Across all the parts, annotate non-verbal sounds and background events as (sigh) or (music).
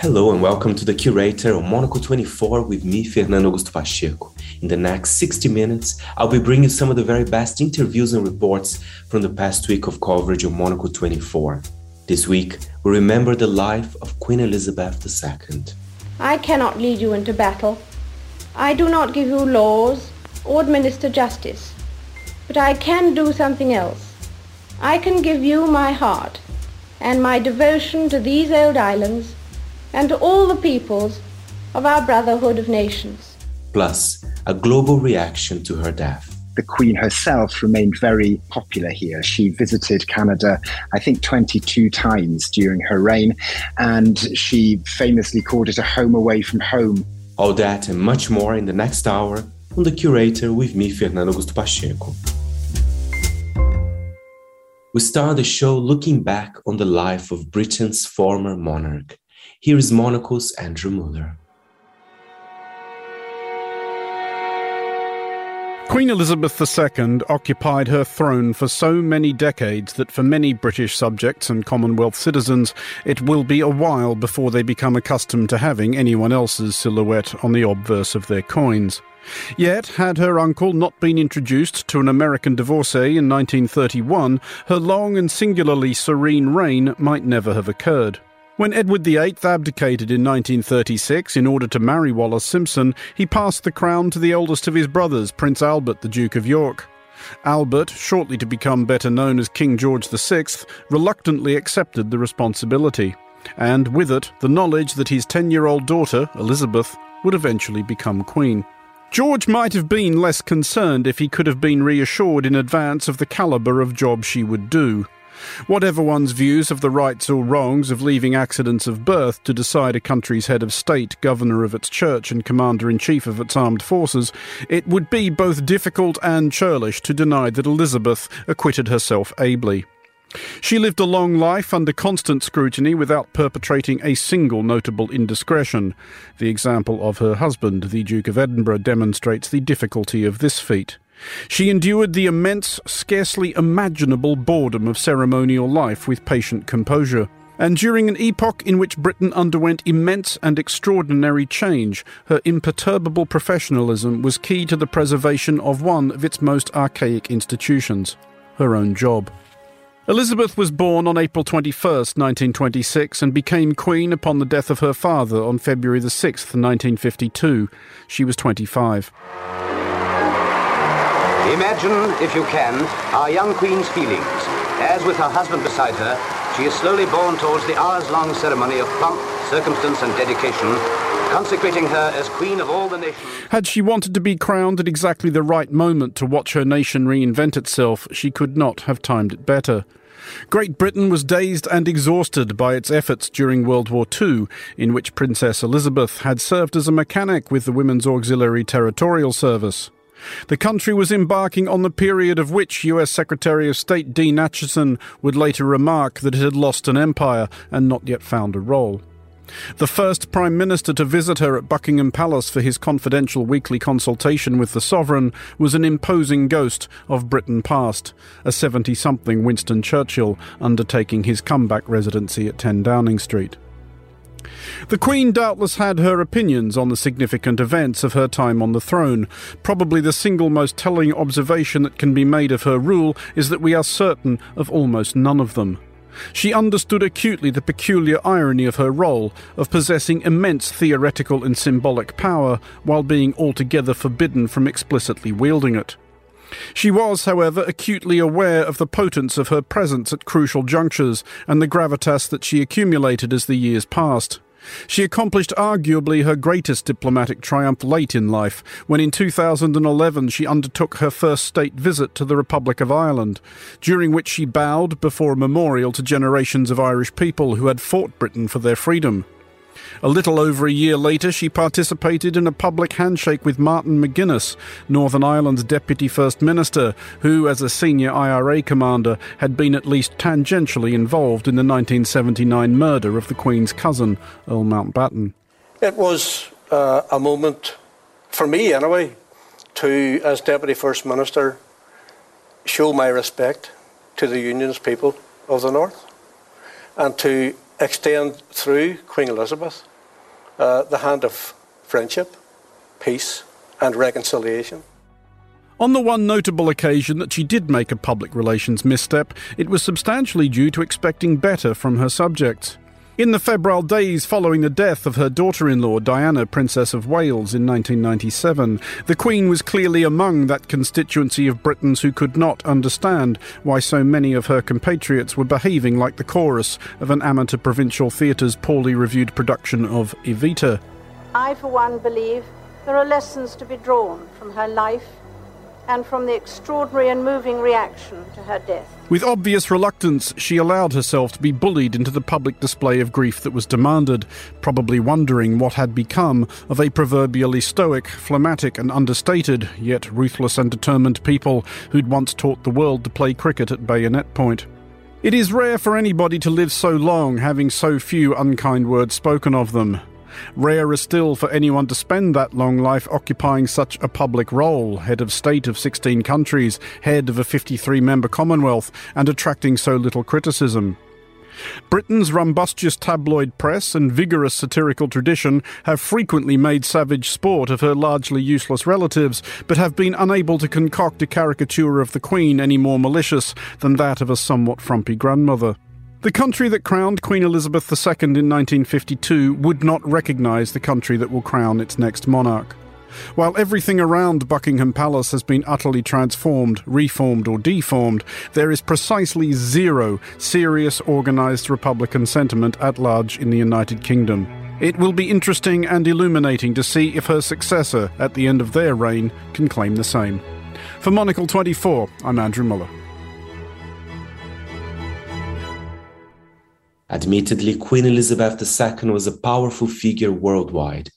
Hello and welcome to The Curator on Monocle 24 with me, Fernando Augusto Pacheco. In the next 60 minutes, I'll be bringing some of the very best interviews and reports from the past week of coverage on Monocle 24. This week, we remember the life of Queen Elizabeth II. I cannot lead you into battle. I do not give you laws or administer justice. But I can do something else. I can give you my heart and my devotion to these old islands and to all the peoples of our brotherhood of nations. Plus, a global reaction to her death. The Queen herself remained very popular here. She visited Canada, I think, 22 times during her reign, and she famously called it a home away from home. All that and much more in the next hour on The Curator with me, Fernando Augusto Pacheco. We start the show looking back on the life of Britain's former monarch. Here is Monocle's Andrew Mueller. Queen Elizabeth II occupied her throne for so many decades that for many British subjects and Commonwealth citizens, it will be a while before they become accustomed to having anyone else's silhouette on the obverse of their coins. Yet, had her uncle not been introduced to an American divorcee in 1931, her long and singularly serene reign might never have occurred. When Edward VIII abdicated in 1936 in order to marry Wallis Simpson, he passed the crown to the eldest of his brothers, Prince Albert, the Duke of York. Albert, shortly to become better known as King George VI, reluctantly accepted the responsibility, and with it the knowledge that his 10 year old daughter, Elizabeth, would eventually become Queen. George might have been less concerned if he could have been reassured in advance of the calibre of job she would do. Whatever one's views of the rights or wrongs of leaving accidents of birth to decide a country's head of state, governor of its church, and commander in chief of its armed forces, it would be both difficult and churlish to deny that Elizabeth acquitted herself ably. She lived a long life under constant scrutiny without perpetrating a single notable indiscretion. The example of her husband, the Duke of Edinburgh, demonstrates the difficulty of this feat. She endured the immense, scarcely imaginable boredom of ceremonial life with patient composure. And during an epoch in which Britain underwent immense and extraordinary change, her imperturbable professionalism was key to the preservation of one of its most archaic institutions her own job. Elizabeth was born on April 21, 1926, and became Queen upon the death of her father on February 6, 1952. She was 25. Imagine, if you can, our young Queen's feelings, as with her husband beside her, she is slowly borne towards the hours-long ceremony of pomp, circumstance and dedication, consecrating her as Queen of all the nations. Had she wanted to be crowned at exactly the right moment to watch her nation reinvent itself, she could not have timed it better. Great Britain was dazed and exhausted by its efforts during World War II, in which Princess Elizabeth had served as a mechanic with the Women's Auxiliary Territorial Service. The country was embarking on the period of which US Secretary of State Dean Acheson would later remark that it had lost an empire and not yet found a role. The first Prime Minister to visit her at Buckingham Palace for his confidential weekly consultation with the Sovereign was an imposing ghost of Britain past, a 70 something Winston Churchill undertaking his comeback residency at 10 Downing Street. The Queen doubtless had her opinions on the significant events of her time on the throne. Probably the single most telling observation that can be made of her rule is that we are certain of almost none of them. She understood acutely the peculiar irony of her role, of possessing immense theoretical and symbolic power while being altogether forbidden from explicitly wielding it. She was, however, acutely aware of the potence of her presence at crucial junctures and the gravitas that she accumulated as the years passed. She accomplished arguably her greatest diplomatic triumph late in life, when in 2011 she undertook her first state visit to the Republic of Ireland, during which she bowed before a memorial to generations of Irish people who had fought Britain for their freedom. A little over a year later, she participated in a public handshake with Martin McGuinness, Northern Ireland's Deputy First Minister, who, as a senior IRA commander, had been at least tangentially involved in the 1979 murder of the Queen's cousin, Earl Mountbatten. It was uh, a moment, for me anyway, to, as Deputy First Minister, show my respect to the Union's people of the North and to extend through Queen Elizabeth uh, the hand of friendship, peace, and reconciliation. On the one notable occasion that she did make a public relations misstep, it was substantially due to expecting better from her subjects. In the febrile days following the death of her daughter in law, Diana, Princess of Wales, in 1997, the Queen was clearly among that constituency of Britons who could not understand why so many of her compatriots were behaving like the chorus of an amateur provincial theatre's poorly reviewed production of Evita. I, for one, believe there are lessons to be drawn from her life and from the extraordinary and moving reaction to her death. With obvious reluctance, she allowed herself to be bullied into the public display of grief that was demanded, probably wondering what had become of a proverbially stoic, phlegmatic, and understated, yet ruthless and determined people who'd once taught the world to play cricket at bayonet point. It is rare for anybody to live so long having so few unkind words spoken of them. Rarer still for anyone to spend that long life occupying such a public role, head of state of 16 countries, head of a 53 member Commonwealth, and attracting so little criticism. Britain's rumbustious tabloid press and vigorous satirical tradition have frequently made savage sport of her largely useless relatives, but have been unable to concoct a caricature of the Queen any more malicious than that of a somewhat frumpy grandmother. The country that crowned Queen Elizabeth II in 1952 would not recognise the country that will crown its next monarch. While everything around Buckingham Palace has been utterly transformed, reformed, or deformed, there is precisely zero serious organised Republican sentiment at large in the United Kingdom. It will be interesting and illuminating to see if her successor at the end of their reign can claim the same. For Monocle 24, I'm Andrew Mueller. Admittedly, Queen Elizabeth II was a powerful figure worldwide.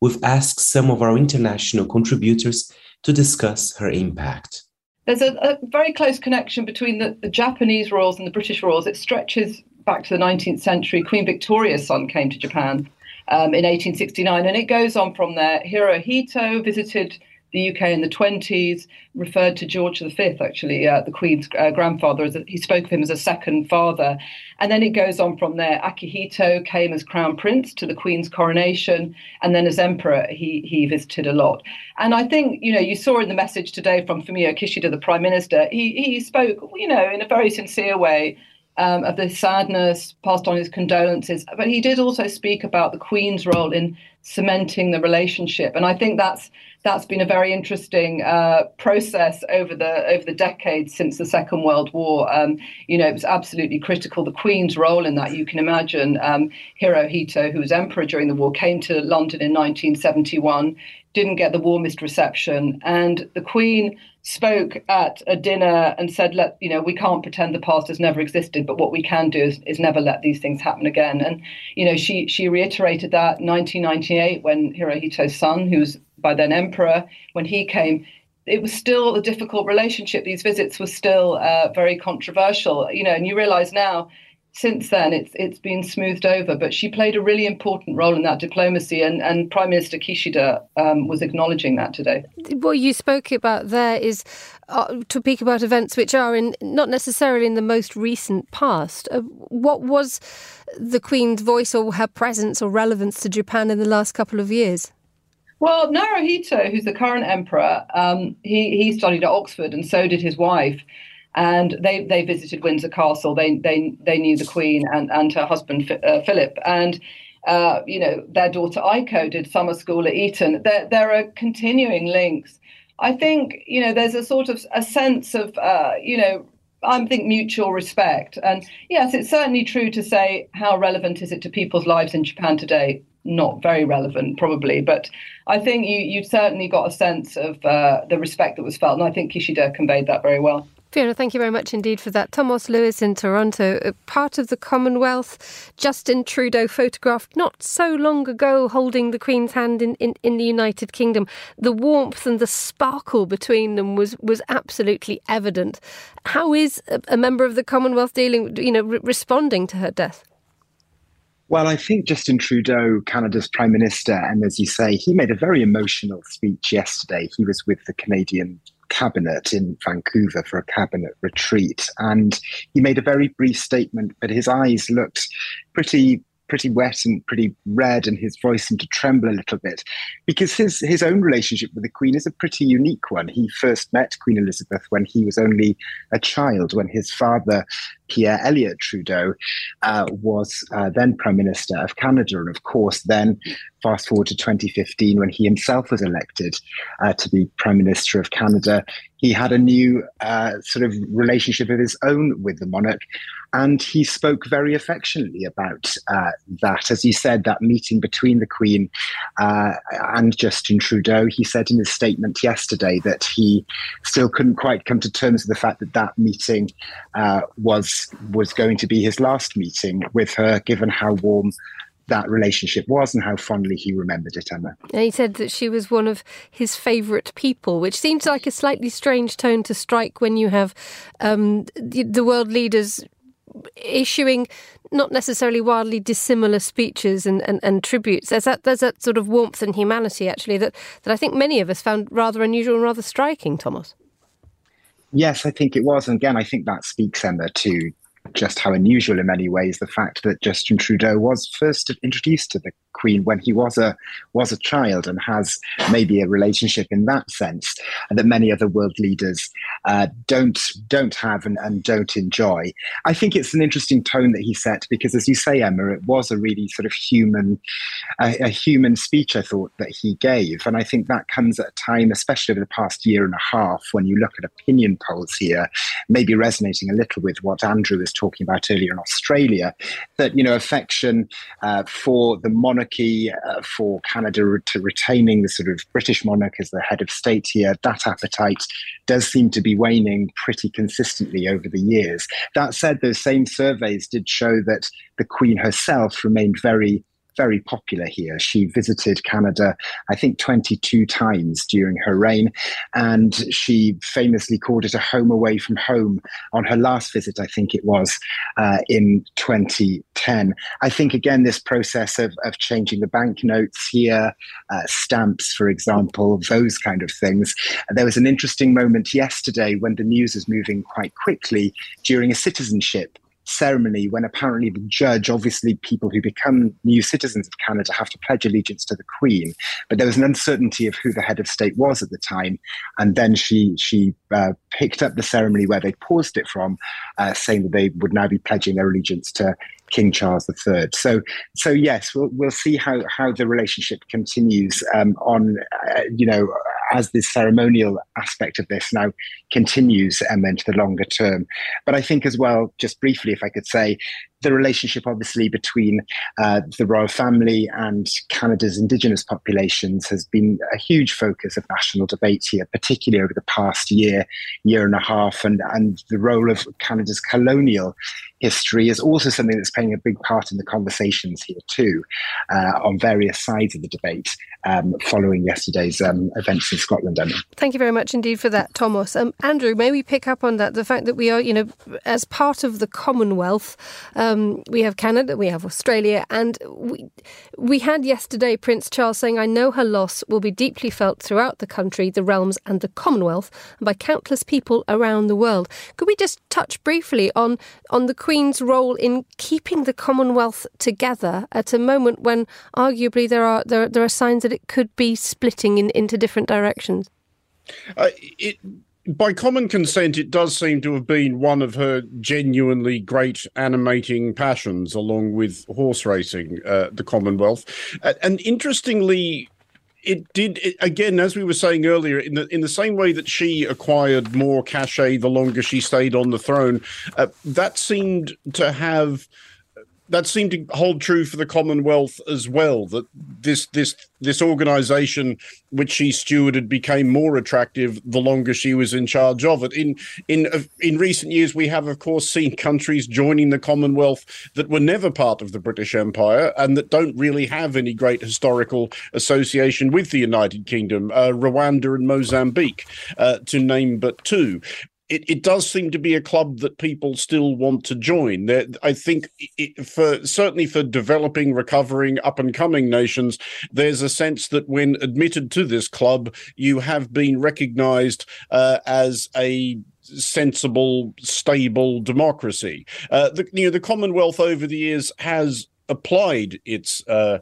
We've asked some of our international contributors to discuss her impact. There's a, a very close connection between the, the Japanese royals and the British royals. It stretches back to the 19th century. Queen Victoria's son came to Japan um, in 1869, and it goes on from there. Hirohito visited the UK in the 20s, referred to George V, actually, uh, the Queen's uh, grandfather. As a, he spoke of him as a second father. And then it goes on from there. Akihito came as Crown Prince to the Queen's coronation. And then as Emperor, he, he visited a lot. And I think, you know, you saw in the message today from Fumio Kishida, the Prime Minister, he, he spoke, you know, in a very sincere way um, of the sadness, passed on his condolences. But he did also speak about the Queen's role in cementing the relationship, and I think that's that's been a very interesting uh, process over the over the decades since the Second World War. Um, you know, it was absolutely critical. The Queen's role in that, you can imagine. Um, Hirohito, who was emperor during the war, came to London in 1971, didn't get the warmest reception, and the Queen spoke at a dinner and said, "Let you know, we can't pretend the past has never existed, but what we can do is, is never let these things happen again." And you know, she she reiterated that 1998 when Hirohito's son, who was by then emperor, when he came, it was still a difficult relationship. These visits were still uh, very controversial, you know, and you realise now since then it's it's been smoothed over. But she played a really important role in that diplomacy, and, and Prime Minister Kishida um, was acknowledging that today. What you spoke about there is uh, to speak about events which are in not necessarily in the most recent past. Uh, what was the Queen's voice or her presence or relevance to Japan in the last couple of years? Well, Naruhito, who's the current emperor, um, he he studied at Oxford, and so did his wife and they they visited Windsor Castle. They they they knew the Queen and and her husband uh, Philip, and uh, you know their daughter Aiko did summer school at Eton. There there are continuing links. I think you know there's a sort of a sense of uh, you know. I think mutual respect. And yes, it's certainly true to say how relevant is it to people's lives in Japan today? Not very relevant, probably. But I think you you certainly got a sense of uh, the respect that was felt, and I think Kishida conveyed that very well. Fiona, thank you very much indeed for that. Thomas Lewis in Toronto, part of the Commonwealth. Justin Trudeau photographed not so long ago holding the Queen's hand in, in, in the United Kingdom. The warmth and the sparkle between them was, was absolutely evident. How is a, a member of the Commonwealth dealing, you know, re- responding to her death? Well, I think Justin Trudeau, Canada's Prime Minister, and as you say, he made a very emotional speech yesterday. He was with the Canadian cabinet in Vancouver for a cabinet retreat. And he made a very brief statement, but his eyes looked pretty pretty wet and pretty red, and his voice seemed to tremble a little bit because his his own relationship with the Queen is a pretty unique one. He first met Queen Elizabeth when he was only a child, when his father Pierre Elliott Trudeau uh, was uh, then Prime Minister of Canada. And of course, then fast forward to 2015 when he himself was elected uh, to be Prime Minister of Canada, he had a new uh, sort of relationship of his own with the monarch. And he spoke very affectionately about uh, that. As he said, that meeting between the Queen uh, and Justin Trudeau, he said in his statement yesterday that he still couldn't quite come to terms with the fact that that meeting uh, was going to be his last meeting with her, given how warm that relationship was and how fondly he remembered it, Emma. And he said that she was one of his favourite people, which seems like a slightly strange tone to strike when you have um, the, the world leaders issuing not necessarily wildly dissimilar speeches and, and, and, tributes. There's that there's that sort of warmth and humanity actually that, that I think many of us found rather unusual and rather striking, Thomas. Yes, I think it was. And again, I think that speaks, Emma, to just how unusual in many ways the fact that Justin Trudeau was first introduced to the Queen when he was a was a child and has maybe a relationship in that sense that many other world leaders uh, don't don't have and, and don't enjoy. I think it's an interesting tone that he set because, as you say, Emma, it was a really sort of human a, a human speech. I thought that he gave, and I think that comes at a time, especially over the past year and a half, when you look at opinion polls here, maybe resonating a little with what Andrew was talking about earlier in Australia, that you know affection uh, for the monarchy monarchy, uh, for Canada to retaining the sort of British monarch as the head of state here, that appetite does seem to be waning pretty consistently over the years. That said, those same surveys did show that the Queen herself remained very very popular here. She visited Canada, I think, 22 times during her reign, and she famously called it a home away from home on her last visit, I think it was, uh, in 2010. I think, again, this process of, of changing the banknotes here, uh, stamps, for example, those kind of things. There was an interesting moment yesterday when the news was moving quite quickly during a citizenship ceremony when apparently the judge, obviously people who become new citizens of Canada have to pledge allegiance to the Queen, but there was an uncertainty of who the head of state was at the time, and then she she uh, picked up the ceremony where they paused it from, uh, saying that they would now be pledging their allegiance to King Charles III. So, so yes, we'll we'll see how how the relationship continues um, on, uh, you know, as the ceremonial aspect of this. Now continues um, into the longer term. But I think as well, just briefly, if I could say, the relationship obviously between uh, the royal family and Canada's Indigenous populations has been a huge focus of national debate here, particularly over the past year, year and a half, and, and the role of Canada's colonial history is also something that's playing a big part in the conversations here too, uh, on various sides of the debate um, following yesterday's um, events in Scotland. Emma. Thank you very much indeed for that, Thomas. Um, Andrew, may we pick up on that? The fact that we are, you know, as part of the Commonwealth, um, we have Canada, we have Australia, and we we had yesterday Prince Charles saying, "I know her loss will be deeply felt throughout the country, the realms, and the Commonwealth, and by countless people around the world." Could we just touch briefly on on the Queen's role in keeping the Commonwealth together at a moment when arguably there are there there are signs that it could be splitting in, into different directions? Uh, it, by common consent, it does seem to have been one of her genuinely great animating passions, along with horse racing, uh, the Commonwealth. And interestingly, it did it, again, as we were saying earlier, in the in the same way that she acquired more cachet the longer she stayed on the throne. Uh, that seemed to have that seemed to hold true for the Commonwealth as well. That this this this organisation which she stewarded became more attractive the longer she was in charge of it. In in uh, in recent years, we have of course seen countries joining the Commonwealth that were never part of the British Empire and that don't really have any great historical association with the United Kingdom. Uh, Rwanda and Mozambique, uh, to name but two it, it does seem to be a club that people still want to join. I think it, for certainly for developing, recovering, up and coming nations, there's a sense that when admitted to this club, you have been recognised uh, as a sensible, stable democracy. Uh, the, you know, the Commonwealth over the years has applied its uh,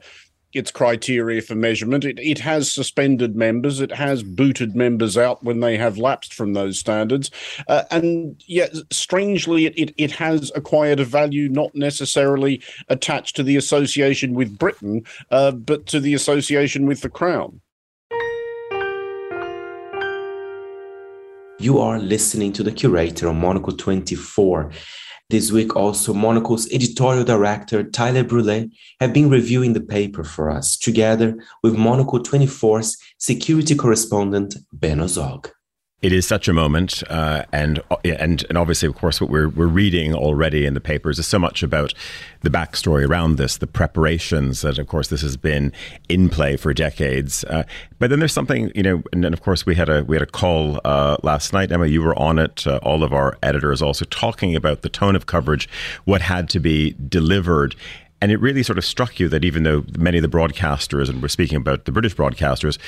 its criteria for measurement. It, it has suspended members. It has booted members out when they have lapsed from those standards. Uh, and yet, strangely, it, it, it, has acquired a value not necessarily attached to the association with Britain, uh, but to the association with the Crown. You are listening to the curator on Monocle 24. This week, also, Monocle's editorial director, Tyler Brule, have been reviewing the paper for us, together with Monocle 24's security correspondent, Benno Zogg it is such a moment, uh, and and and obviously, of course, what we're we're reading already in the papers is so much about the backstory around this, the preparations that, of course, this has been in play for decades. Uh, but then there's something, you know, and then of course we had a we had a call uh, last night. Emma, you were on it. Uh, all of our editors also talking about the tone of coverage, what had to be delivered. And it really sort of struck you that even though many of the broadcasters, and we're speaking about the British broadcasters,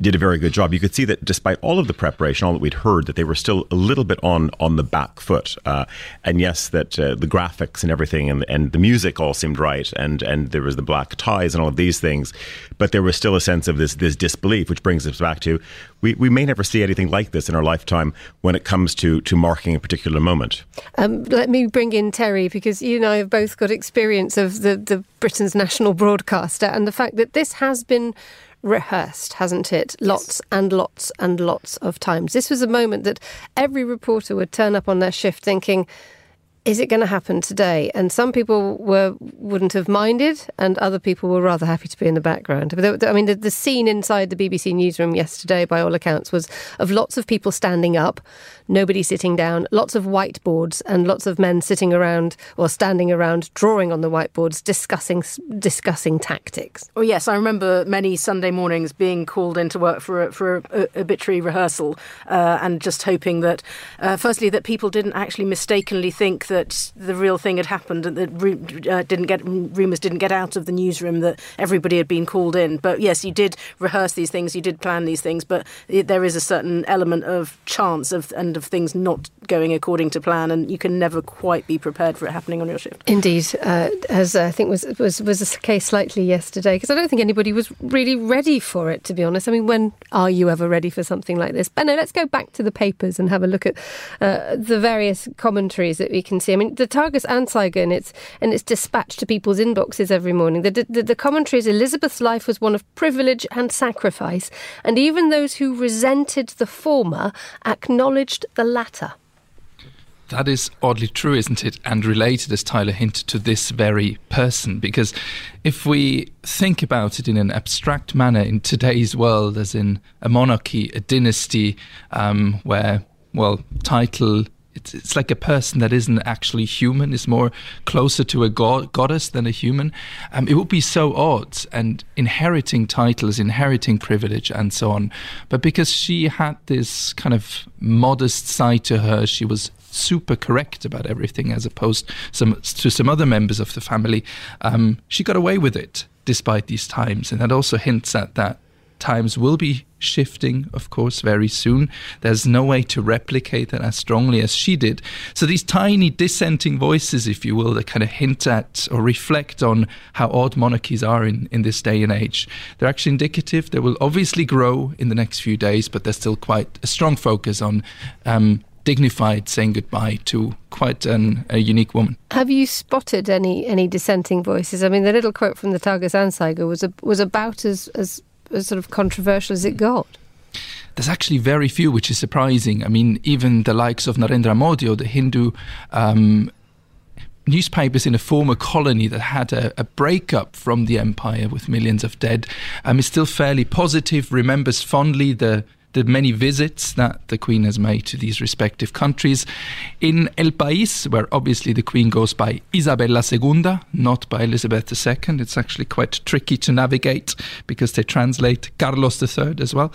did a very good job. You could see that despite all of the preparation, all that we'd heard, that they were still a little bit on on the back foot. Uh, and yes, that uh, the graphics and everything and, and the music all seemed right, and and there was the black ties and all of these things, but there was still a sense of this this disbelief, which brings us back to we, we may never see anything like this in our lifetime when it comes to to marking a particular moment. Um, let me bring in Terry because you and I have both got experience of the the Britain's national broadcaster and the fact that this has been rehearsed, hasn't it? Lots and lots and lots of times. This was a moment that every reporter would turn up on their shift thinking, is it going to happen today? And some people were wouldn't have minded, and other people were rather happy to be in the background. But I mean, the, the scene inside the BBC newsroom yesterday, by all accounts, was of lots of people standing up, nobody sitting down, lots of whiteboards, and lots of men sitting around or standing around, drawing on the whiteboards, discussing discussing tactics. Oh yes, I remember many Sunday mornings being called into work for a, for a, a obituary rehearsal, uh, and just hoping that, uh, firstly, that people didn't actually mistakenly think that that the real thing had happened and that uh, didn't get rumours didn't get out of the newsroom that everybody had been called in. But yes, you did rehearse these things, you did plan these things, but it, there is a certain element of chance of and of things not going according to plan, and you can never quite be prepared for it happening on your shift. Indeed, uh, as I think was was was the case slightly yesterday, because I don't think anybody was really ready for it. To be honest, I mean, when are you ever ready for something like this? But no, let's go back to the papers and have a look at uh, the various commentaries that we can see. I mean, the Tagesanzeiger in its and its dispatch to people's inboxes every morning. The, the, the commentary is Elizabeth's life was one of privilege and sacrifice, and even those who resented the former acknowledged the latter. That is oddly true, isn't it? And related, as Tyler hinted, to this very person. Because if we think about it in an abstract manner in today's world, as in a monarchy, a dynasty, um, where, well, title it's, it's like a person that isn't actually human, is more closer to a god, goddess than a human. Um, it would be so odd and inheriting titles, inheriting privilege, and so on. But because she had this kind of modest side to her, she was super correct about everything as opposed some, to some other members of the family. Um, she got away with it despite these times. And that also hints at that times will be shifting, of course, very soon. There's no way to replicate that as strongly as she did. So these tiny dissenting voices, if you will, that kind of hint at or reflect on how odd monarchies are in, in this day and age, they're actually indicative. They will obviously grow in the next few days, but there's still quite a strong focus on um, dignified saying goodbye to quite an, a unique woman. Have you spotted any any dissenting voices? I mean, the little quote from the Tagesanzeiger was a, was about as, as as sort of controversial as it got? There's actually very few, which is surprising. I mean, even the likes of Narendra Modi or the Hindu um, newspapers in a former colony that had a, a, breakup from the empire with millions of dead um, is still fairly positive, remembers fondly the the many visits that the Queen has made to these respective countries. In El País, where obviously the Queen goes by Isabella II, not by Elizabeth II, it's actually quite tricky to navigate because they translate Carlos III as well.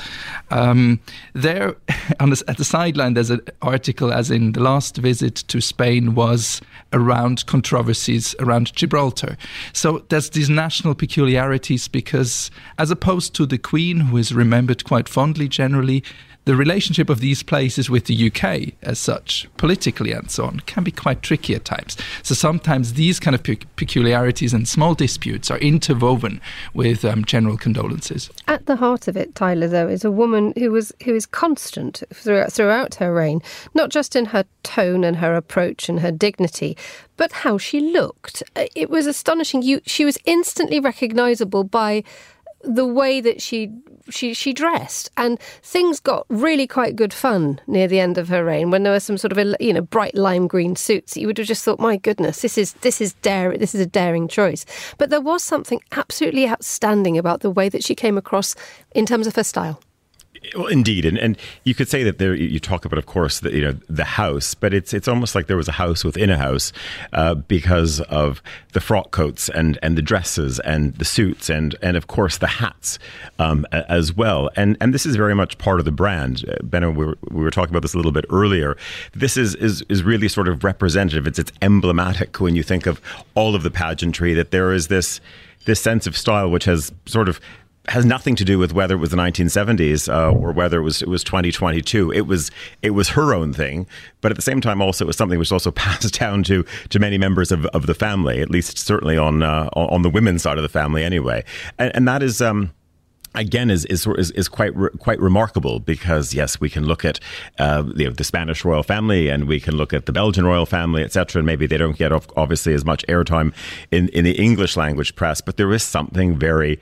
Um, there, (laughs) the, at the sideline, there's an article as in the last visit to Spain was around controversies around Gibraltar. So there's these national peculiarities because, as opposed to the Queen, who is remembered quite fondly generally, the relationship of these places with the UK as such, politically and so on, can be quite tricky at times. So sometimes these kind of pe- peculiarities and small disputes are interwoven with um, general condolences. At the heart of it, Tyler, though, is a woman who was who is constant throughout, throughout her reign, not just in her tone and her approach and her dignity, but how she looked. It was astonishing. You, she was instantly recognisable by the way that she she she dressed and things got really quite good fun near the end of her reign when there were some sort of you know bright lime green suits you would have just thought my goodness this is this is dare this is a daring choice. But there was something absolutely outstanding about the way that she came across in terms of her style well, indeed, and and you could say that there. You talk about, of course, the, you know the house, but it's it's almost like there was a house within a house uh, because of the frock coats and and the dresses and the suits and and of course the hats um, as well. And and this is very much part of the brand. Ben, Benno, we were, we were talking about this a little bit earlier. This is is is really sort of representative. It's it's emblematic when you think of all of the pageantry that there is this this sense of style which has sort of has nothing to do with whether it was the 1970s uh, or whether it was it was 2022. It was it was her own thing, but at the same time, also it was something which was also (laughs) passed down to to many members of, of the family, at least certainly on uh, on the women's side of the family, anyway. And, and that is. Um, again is is is quite re, quite remarkable because yes we can look at uh, you know, the Spanish royal family and we can look at the Belgian royal family etc and maybe they don't get obviously as much airtime in in the English language press but there is something very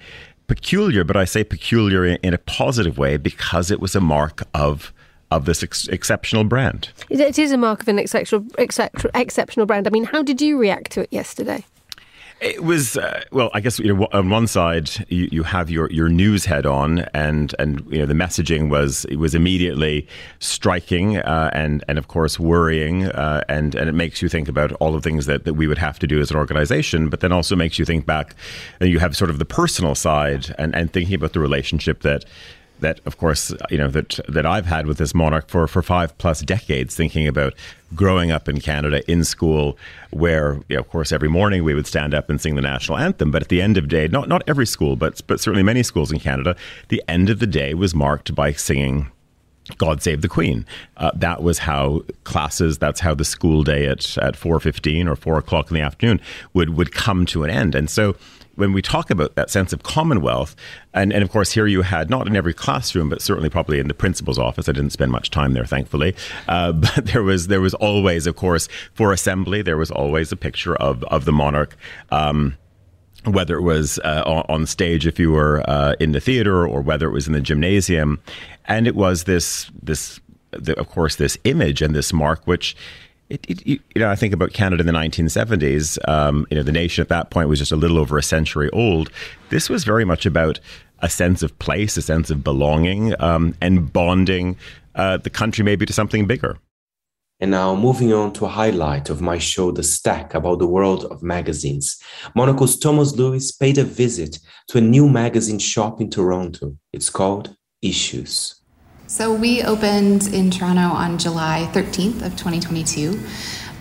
peculiar, but I say peculiar in, a positive way because it was a mark of of this ex- exceptional brand. It is a mark of an exceptional, exceptional brand. I mean, how did you react to it yesterday? It was uh, well, I guess you know, on one side you, you have your, your news head on, and and you know the messaging was it was immediately striking, uh, and and of course worrying, uh, and and it makes you think about all the things that, that we would have to do as an organization, but then also makes you think back, and you have sort of the personal side, and and thinking about the relationship that that, of course, you know that that I've had with this monarch for for five plus decades, thinking about growing up in Canada in school, where you know, of course every morning we would stand up and sing the national anthem. But at the end of day, not not every school, but but certainly many schools in Canada, the end of the day was marked by singing. God Save the Queen. Uh, that was how classes. That's how the school day at at four fifteen or four o'clock in the afternoon would would come to an end. And so when we talk about that sense of commonwealth, and, and of course, here you had not in every classroom, but certainly probably in the principal's office. I didn't spend much time there, thankfully. Uh, (laughs) but there was there was always, of course, for assembly, there was always a picture of of the monarch. Um, whether it was uh, on stage if you were uh, in the theater or whether it was in the gymnasium, and it was this this the, of course this image and this mark which it, it, you know, I think about Canada in the 1970s. Um, you know, the nation at that point was just a little over a century old. This was very much about a sense of place, a sense of belonging, um, and bonding uh, the country maybe to something bigger. And now, moving on to a highlight of my show, The Stack, about the world of magazines. Monocle's Thomas Lewis paid a visit to a new magazine shop in Toronto. It's called Issues. So we opened in Toronto on July 13th of 2022.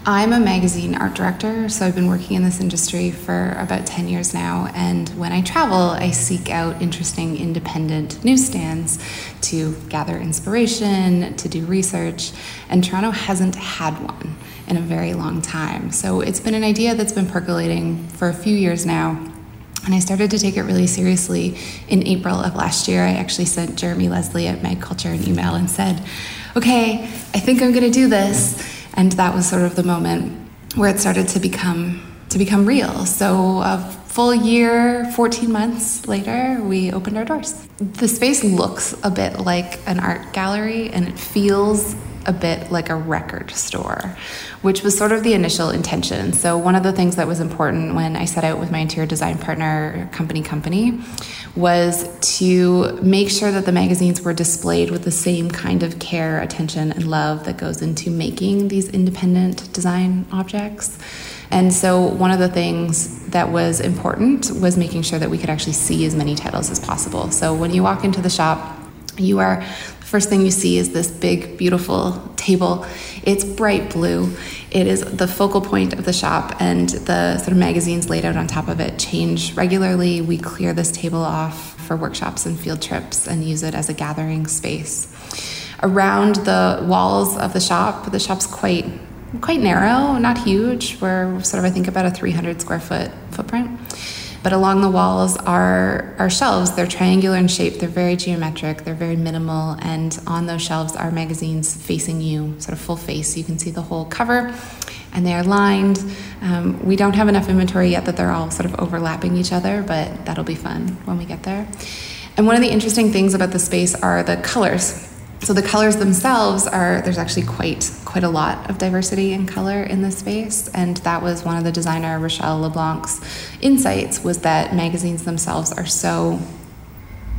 I'm a magazine art director, so I've been working in this industry for about 10 years now. And when I travel, I seek out interesting independent newsstands to gather inspiration, to do research. And Toronto hasn't had one in a very long time. So it's been an idea that's been percolating for a few years now. And I started to take it really seriously in April of last year. I actually sent Jeremy Leslie at Mag Culture an email and said, okay, I think I'm going to do this. And that was sort of the moment where it started to become to become real. So a full year, 14 months later, we opened our doors. The space looks a bit like an art gallery and it feels a bit like a record store, which was sort of the initial intention. So, one of the things that was important when I set out with my interior design partner, Company Company, was to make sure that the magazines were displayed with the same kind of care, attention, and love that goes into making these independent design objects. And so, one of the things that was important was making sure that we could actually see as many titles as possible. So, when you walk into the shop, you are First thing you see is this big, beautiful table. It's bright blue. It is the focal point of the shop, and the sort of magazines laid out on top of it change regularly. We clear this table off for workshops and field trips and use it as a gathering space. Around the walls of the shop, the shop's quite quite narrow, not huge. We're sort of I think about a 300 square foot footprint. But along the walls are, are shelves. They're triangular in shape, they're very geometric, they're very minimal, and on those shelves are magazines facing you, sort of full face. So You can see the whole cover, and they are lined. Um, we don't have enough inventory yet that they're all sort of overlapping each other, but that'll be fun when we get there. And one of the interesting things about the space are the colors. So the colors themselves are there's actually quite quite a lot of diversity in color in this space, and that was one of the designer Rochelle LeBlanc's insights was that magazines themselves are so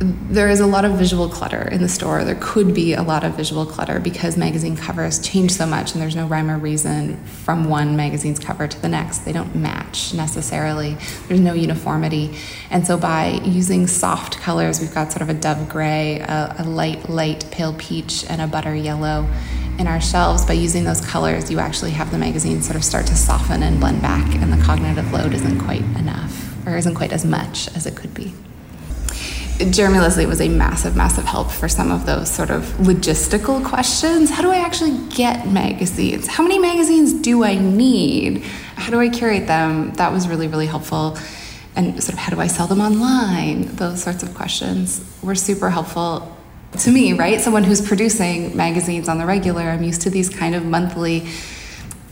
there is a lot of visual clutter in the store. There could be a lot of visual clutter because magazine covers change so much and there's no rhyme or reason from one magazine's cover to the next. They don't match necessarily. There's no uniformity. And so by using soft colors, we've got sort of a dove gray, a, a light, light pale peach, and a butter yellow in our shelves. By using those colors, you actually have the magazine sort of start to soften and blend back, and the cognitive load isn't quite enough or isn't quite as much as it could be. Jeremy Leslie was a massive, massive help for some of those sort of logistical questions. How do I actually get magazines? How many magazines do I need? How do I curate them? That was really, really helpful. And sort of how do I sell them online? Those sorts of questions were super helpful to me, right? Someone who's producing magazines on the regular, I'm used to these kind of monthly,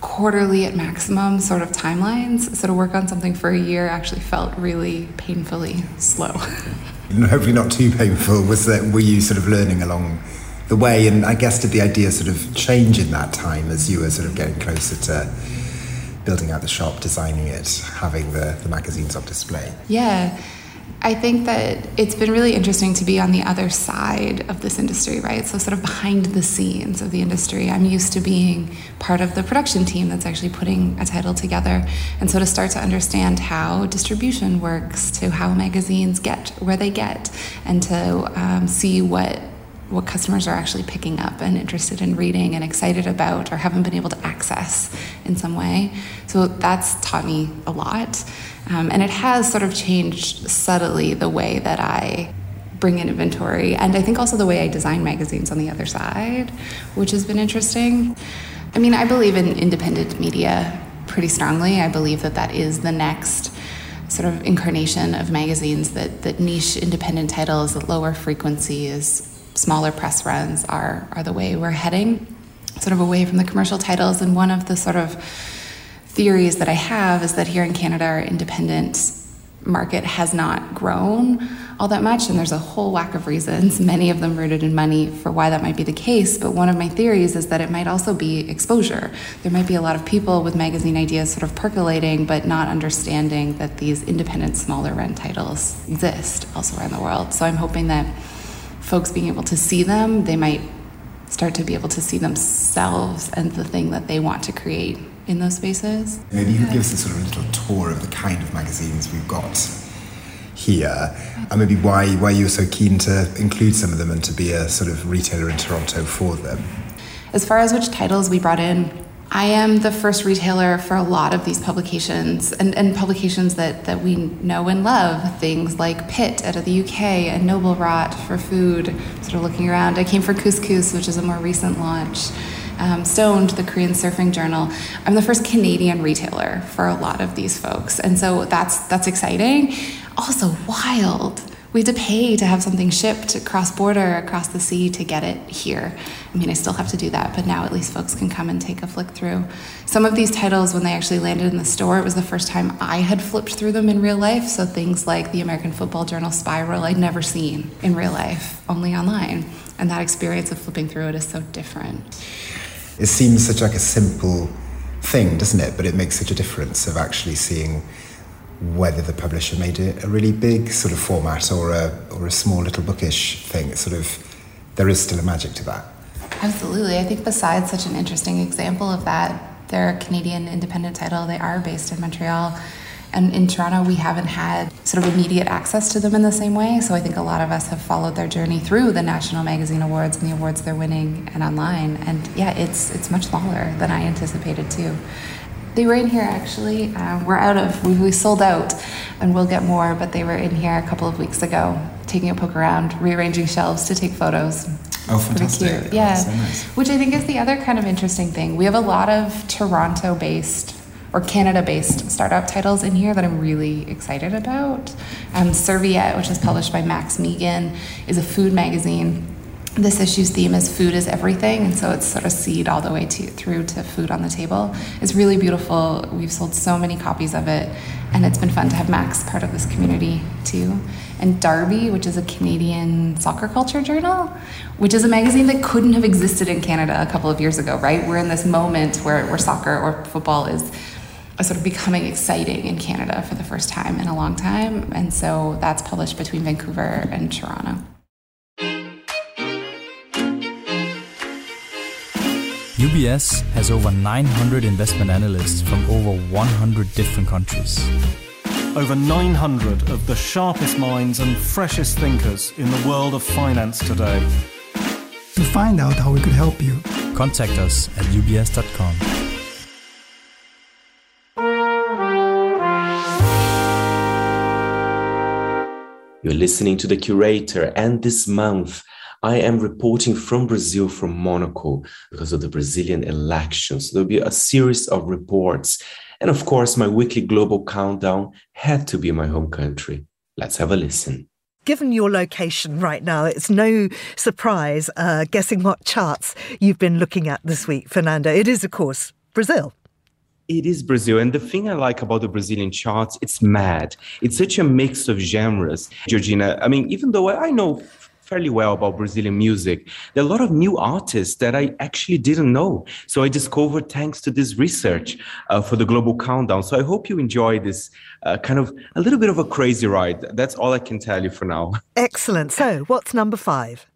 quarterly at maximum sort of timelines. So to work on something for a year actually felt really painfully slow. (laughs) hopefully not too painful, was that were you sort of learning along the way? And I guess did the idea sort of change in that time as you were sort of getting closer to building out the shop, designing it, having the, the magazines on display? Yeah. I think that it's been really interesting to be on the other side of this industry, right? So, sort of behind the scenes of the industry. I'm used to being part of the production team that's actually putting a title together. And so, to start to understand how distribution works, to how magazines get where they get, and to um, see what what customers are actually picking up and interested in reading and excited about or haven't been able to access in some way. So that's taught me a lot. Um, and it has sort of changed subtly the way that I bring in inventory and I think also the way I design magazines on the other side, which has been interesting. I mean, I believe in independent media pretty strongly. I believe that that is the next sort of incarnation of magazines that, that niche independent titles at lower frequencies smaller press runs are, are the way we're heading, sort of away from the commercial titles. And one of the sort of theories that I have is that here in Canada, our independent market has not grown all that much, and there's a whole whack of reasons, many of them rooted in money, for why that might be the case. But one of my theories is that it might also be exposure. There might be a lot of people with magazine ideas sort of percolating, but not understanding that these independent, smaller run titles exist elsewhere in the world. So I'm hoping that folks being able to see them, they might start to be able to see themselves and the thing that they want to create in those spaces. Maybe you could give us a sort of little tour of the kind of magazines we've got here, and maybe why why you were so keen to include some of them and to be a sort of retailer in Toronto for them. As far as which titles we brought in, I am the first retailer for a lot of these publications and, and publications that, that we know and love. Things like Pit out of the UK and Noble Rot for food, sort of looking around. I came for Couscous, which is a more recent launch. Um, Stoned, the Korean surfing journal. I'm the first Canadian retailer for a lot of these folks. And so that's that's exciting. Also wild we had to pay to have something shipped across border across the sea to get it here. I mean, I still have to do that, but now at least folks can come and take a flick through. Some of these titles, when they actually landed in the store, it was the first time I had flipped through them in real life. So things like the American Football Journal Spiral, I'd never seen in real life, only online. And that experience of flipping through it is so different. It seems such like a simple thing, doesn't it? But it makes such a difference of actually seeing whether the publisher made it a really big sort of format or a or a small little bookish thing. It's sort of there is still a magic to that. Absolutely. I think Beside's such an interesting example of that, they're a Canadian independent title. They are based in Montreal. And in Toronto, we haven't had sort of immediate access to them in the same way. So I think a lot of us have followed their journey through the National Magazine Awards and the awards they're winning and online. And yeah, it's it's much smaller than I anticipated too. They were in here actually. Uh, we're out of, we, we sold out and we'll get more, but they were in here a couple of weeks ago, taking a poke around, rearranging shelves to take photos. Oh, fantastic. Cute. Yeah. So nice. Which I think is the other kind of interesting thing. We have a lot of Toronto based or Canada based startup titles in here that I'm really excited about. Um, Serviette, which is published by Max Megan, is a food magazine. This issue's theme is food is everything, and so it's sort of seed all the way to, through to food on the table. It's really beautiful. We've sold so many copies of it, and it's been fun to have Max part of this community too. And Derby, which is a Canadian soccer culture journal, which is a magazine that couldn't have existed in Canada a couple of years ago, right? We're in this moment where, where soccer or football is sort of becoming exciting in Canada for the first time in a long time. And so that's published between Vancouver and Toronto. UBS has over 900 investment analysts from over 100 different countries. Over 900 of the sharpest minds and freshest thinkers in the world of finance today. To find out how we could help you, contact us at ubs.com. You're listening to The Curator, and this month I am reporting from Brazil, from Monocle, because of the Brazilian elections. There'll be a series of reports. And of course, my weekly global countdown had to be my home country. Let's have a listen. Given your location right now, it's no surprise uh, guessing what charts you've been looking at this week, Fernando. It is, of course, Brazil. It is Brazil. And the thing I like about the Brazilian charts, it's mad. It's such a mix of genres. Georgina, I mean, even though I know fairly well about Brazilian music, there are a lot of new artists that I actually didn't know. So I discovered thanks to this research uh, for the Global Countdown. So I hope you enjoy this uh, kind of a little bit of a crazy ride. That's all I can tell you for now. (laughs) Excellent. So what's number five?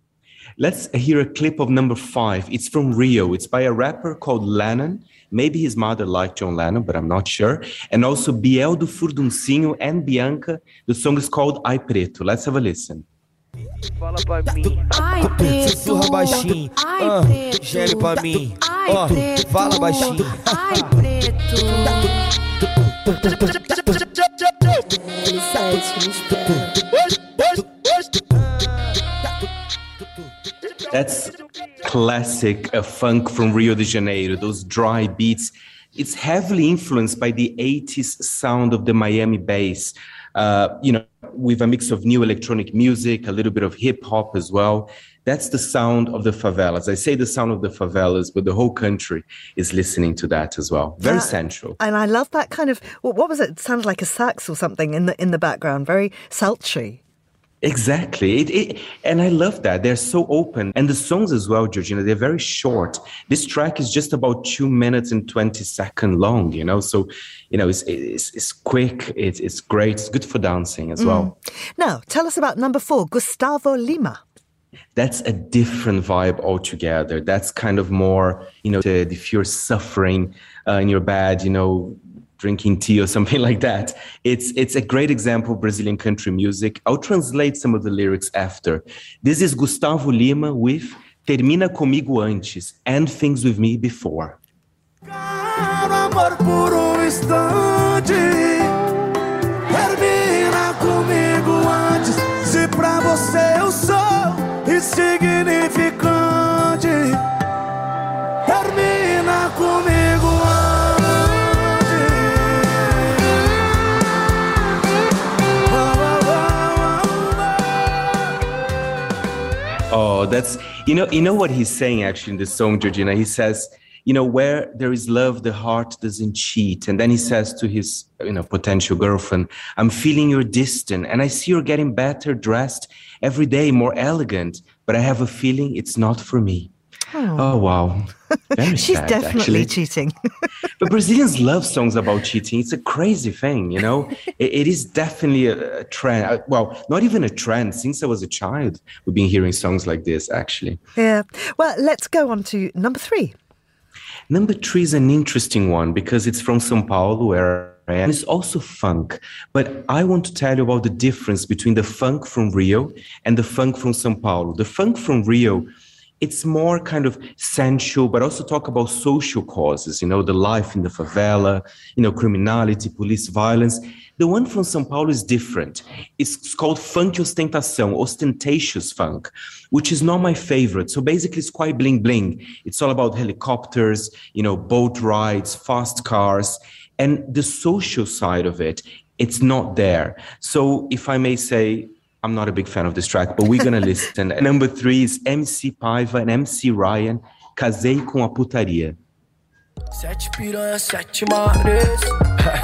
Let's hear a clip of number five. It's from Rio. It's by a rapper called Lennon. Maybe his mother liked John Lennon, but I'm not sure. And also Biel do Furduncinho and Bianca. The song is called Ai Preto. Let's have a listen. Fala pra mim, ai sussurra baixinho, ai ah, preto, gele pra mim, ó, oh, fala baixinho, ai preto. That's classic uh, funk from Rio de Janeiro, those dry beats. It's heavily influenced by the 80s sound of the Miami bass, uh, you know, with a mix of new electronic music, a little bit of hip hop as well. That's the sound of the favelas. I say the sound of the favelas, but the whole country is listening to that as well. Very central. And I love that kind of what was it? It sounded like a sax or something in the in the background. Very sultry. Exactly. It, it, and I love that. They're so open. And the songs as well, Georgina, they're very short. This track is just about two minutes and 20 seconds long, you know? So, you know, it's, it's, it's quick, it's, it's great, it's good for dancing as mm. well. Now, tell us about number four, Gusttavo Lima. That's a different vibe altogether. That's kind of more, you know, if you're suffering uh, in your bed, you know, drinking tea or (laughs) something like that. It's it's a great example of Brazilian country music. I'll translate some of the lyrics after. This is Gusttavo Lima with Termina comigo antes, End things with me before. amor um that's you know you know what he's saying actually in the song, Georgina. He says, you know, where there is love, the heart doesn't cheat. And then he says to his you know potential girlfriend, "I'm feeling you're distant, and I see you're getting better dressed every day, more elegant, but I have a feeling it's not for me." Oh, oh wow. She's sad, definitely actually. cheating. (laughs) but Brazilians love songs about cheating. It's a crazy thing, you know? it, it is definitely a, a trend. Uh, well, not even a trend. Since I was a child, we've been hearing songs like this, actually. Yeah. Well, let's go on to number three. Number three is an interesting one because it's from Sao Paulo, where and it's also funk. But I want to tell you about the difference between the funk from Rio and the funk from Sao Paulo. The funk from Rio it's more kind of sensual, but also talk about social causes, you know, the life in the favela, you know, criminality, police violence. The one from São Paulo is different. It's called Funk Ostentação, ostentatious funk, which is not my favorite. So basically, it's quite bling bling. It's all about helicopters, you know, boat rides, fast cars, and the social side of it. It's not there. So, if I may say, I'm not a big fan of this track, but we're gonna listen. (laughs) Number three is MC Paiva and MC Ryan, Casei com a Putaria. Sete piranha, sete mares.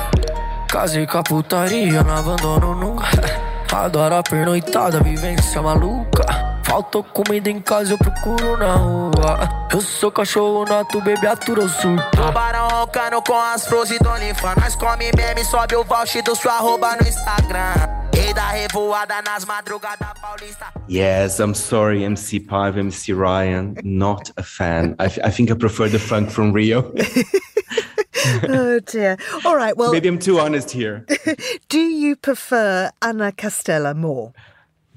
(laughs) Casei com a putaria, não abandono nunca. (laughs) Adoro a pernoitada, vivência maluca. Faltou comida em casa, eu procuro na rua. Eu sou cachorro nato, bebê atura o surto. Tubarão roncando com as flores do Linfa. Nós come meme, sobe o voucher do sua arroba no Instagram. Rei da revoada nas madrugadas paulista. Yes, I'm sorry, MC Paiva, MC Ryan. Not a fan. I, I think I prefer the funk from Rio. (laughs) oh dear. All right. Well, maybe I'm too honest here. (laughs) do you prefer Ana Castela more?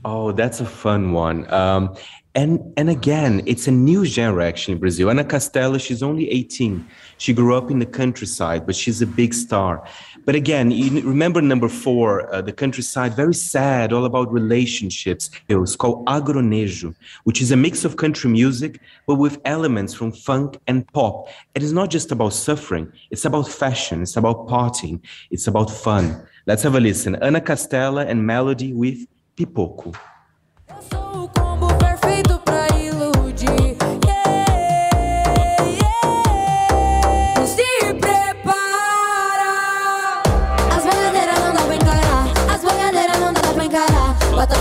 Oh, that's a fun one. Um, and and again, it's a new genre actually in Brazil. Ana Castela, she's only 18. She grew up in the countryside, but she's a big star. But again, you remember number four, uh, the countryside, very sad, all about relationships. It was called Agronejo, which is a mix of country music, but with elements from funk and pop. It is not just about suffering, it's about fashion, it's about partying, it's about fun. Let's have a listen. Ana Castela and Melody with Pipoco. Eu sou o combo perfeito pra iludir. Se prepara. As não dá pra encarar. As não dá pra encarar. Bota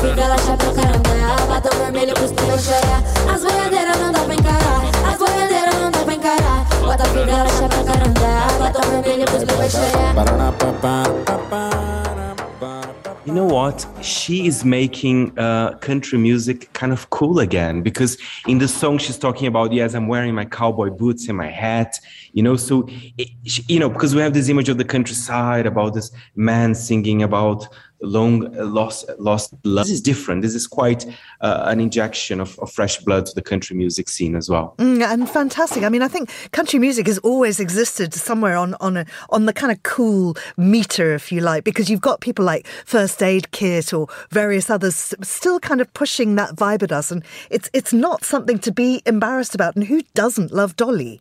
a vermelho pros pneus chorar. As boiadeiras não dá pra encarar. As boiadeiras não dá pra encarar. Bota a fivela, chapéu, caramba. Batom vermelho pros pneus chorar. You know what? She is making uh, country music kind of cool again because in the song she's talking about, yes, I'm wearing my cowboy boots and my hat, you know. So, it, you know, because we have this image of the countryside about this man singing about long lost lost love. This is different. This is quite uh, an injection of, of, fresh blood to the country music scene as well. Mm, and fantastic. I mean, I think country music has always existed somewhere on on a, on the kind of cool meter, if you like, because you've got people like First Aid Kit or various others still kind of pushing that vibe at us, and it's it's not something to be embarrassed about. And who doesn't love Dolly?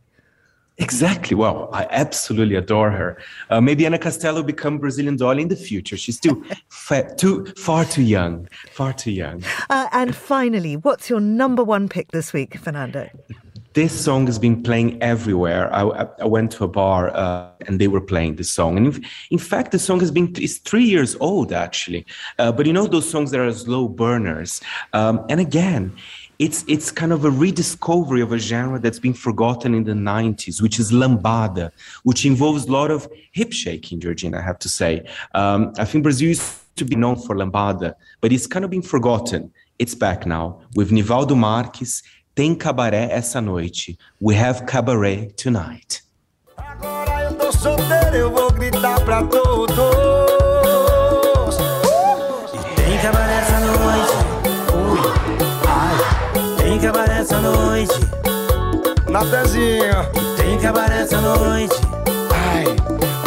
Exactly. Well, I absolutely adore her. Uh, maybe Ana Castela become Brazilian doll in the future. She's too, (laughs) fa- too far too young, far too young. Uh, and finally, what's your number one pick this week, Fernando? This song has been playing everywhere. I, I went to a bar uh, and they were playing this song. And in, in, fact, the song has been it's three years old actually. Uh, but you know those songs that are slow burners. Um, and again, it's it's kind of a rediscovery of a genre that's been forgotten in the 90s, which is lambada, which involves a lot of hip shaking, Georgina, I have to say. Um, I think Brazil used to be known for lambada, but it's kind of been forgotten. It's back now with Nivaldo Marques, Tem Cabaré essa noite. We have cabaret tonight. Essa noite. Na pezinha. Tem cabaré essa noite. Ai,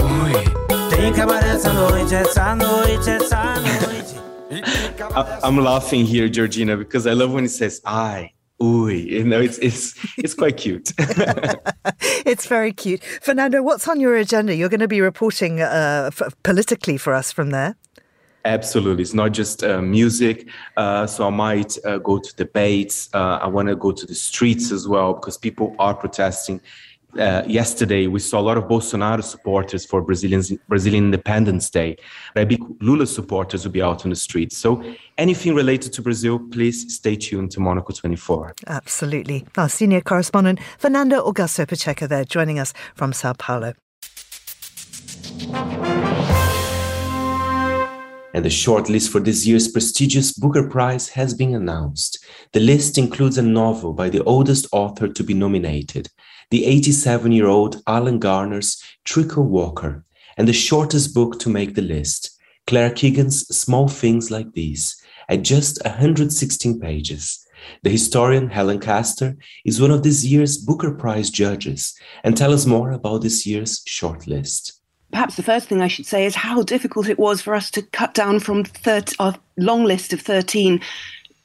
ui. Tem cabaré essa noite, essa noite, essa noite. (laughs) I'm laughing here, Georgina, because I love when it says "I." Ooh, you know, it's it's it's quite cute. (laughs) it's very cute. Fernando, what's on your agenda? You're going to be reporting uh, f- politically for us from there. Absolutely. It's not just uh, music. Uh, so I might uh, go to debates. Uh, I want to go to the streets as well because people are protesting. Uh, yesterday, we saw a lot of Bolsonaro supporters for Brazilians, Brazilian Independence Day. Maybe Lula supporters will be out on the streets. So anything related to Brazil, please stay tuned to Monocle 24. Absolutely. Our senior correspondent, Fernando Augusto Pacheco there, joining us from Sao Paulo. And the shortlist for this year's prestigious Booker Prize has been announced. The list includes a novel by the oldest author to be nominated, the 87 year old Alan Garner's Treacle Walker, and the shortest book to make the list, Claire Keegan's Small Things Like These, at just 116 pages. The historian Helen Castor is one of this year's Booker Prize judges and tell us more about this year's shortlist. Perhaps the first thing I should say is how difficult it was for us to cut down from 30, our long list of 13